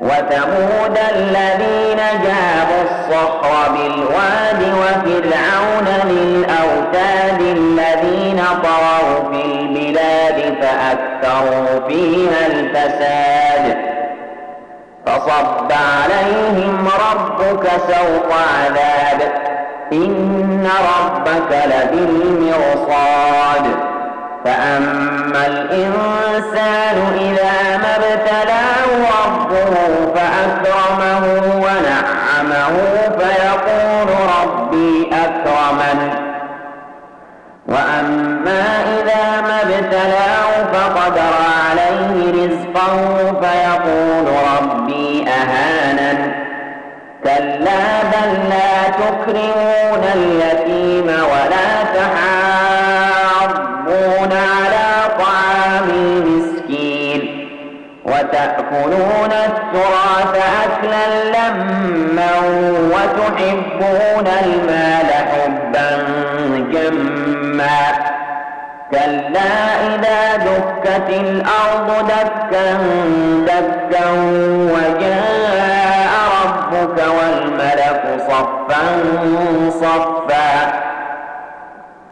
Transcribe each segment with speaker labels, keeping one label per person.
Speaker 1: وثمود الذين جابوا الصخر بالواد وفرعون للأوتاد الذين طغوا في البلاد فأكثروا فيها الفساد. فصب عليهم ربك سوط عذاب. إن ربك لبالمرصاد. فأما الإنسان إذا ابتلاه فقدر عليه رزقه فيقول ربي أهانن. كلا بل لا تكرمون اليتيم ولا تحاضون على طعام المسكين وتأكلون التراث أكلا لما وتحبون المال حبا جما. كلا إذا دكت الأرض دكا دكا وجاء ربك والملك صفا صفا.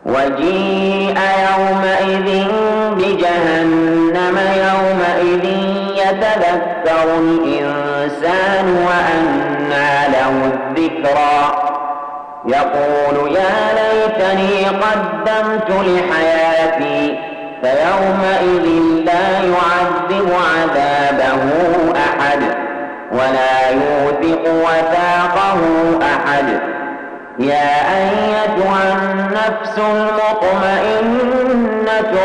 Speaker 1: وجيء يومئذ بجهنم يومئذ يتذكر الإنسان وأنى له الذكرى. يقول يا ليتني قدمت لحياتي فيومئذ لا يعذب عذابه أحد ولا يوثق وثاقه أحد. يا أيتها النفس المطمئنة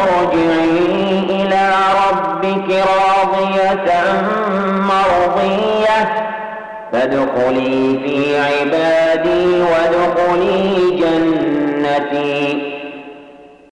Speaker 1: ارجعي إلى ربك راضية مرضية. فادخلي في عبادي وادخلي جنتي.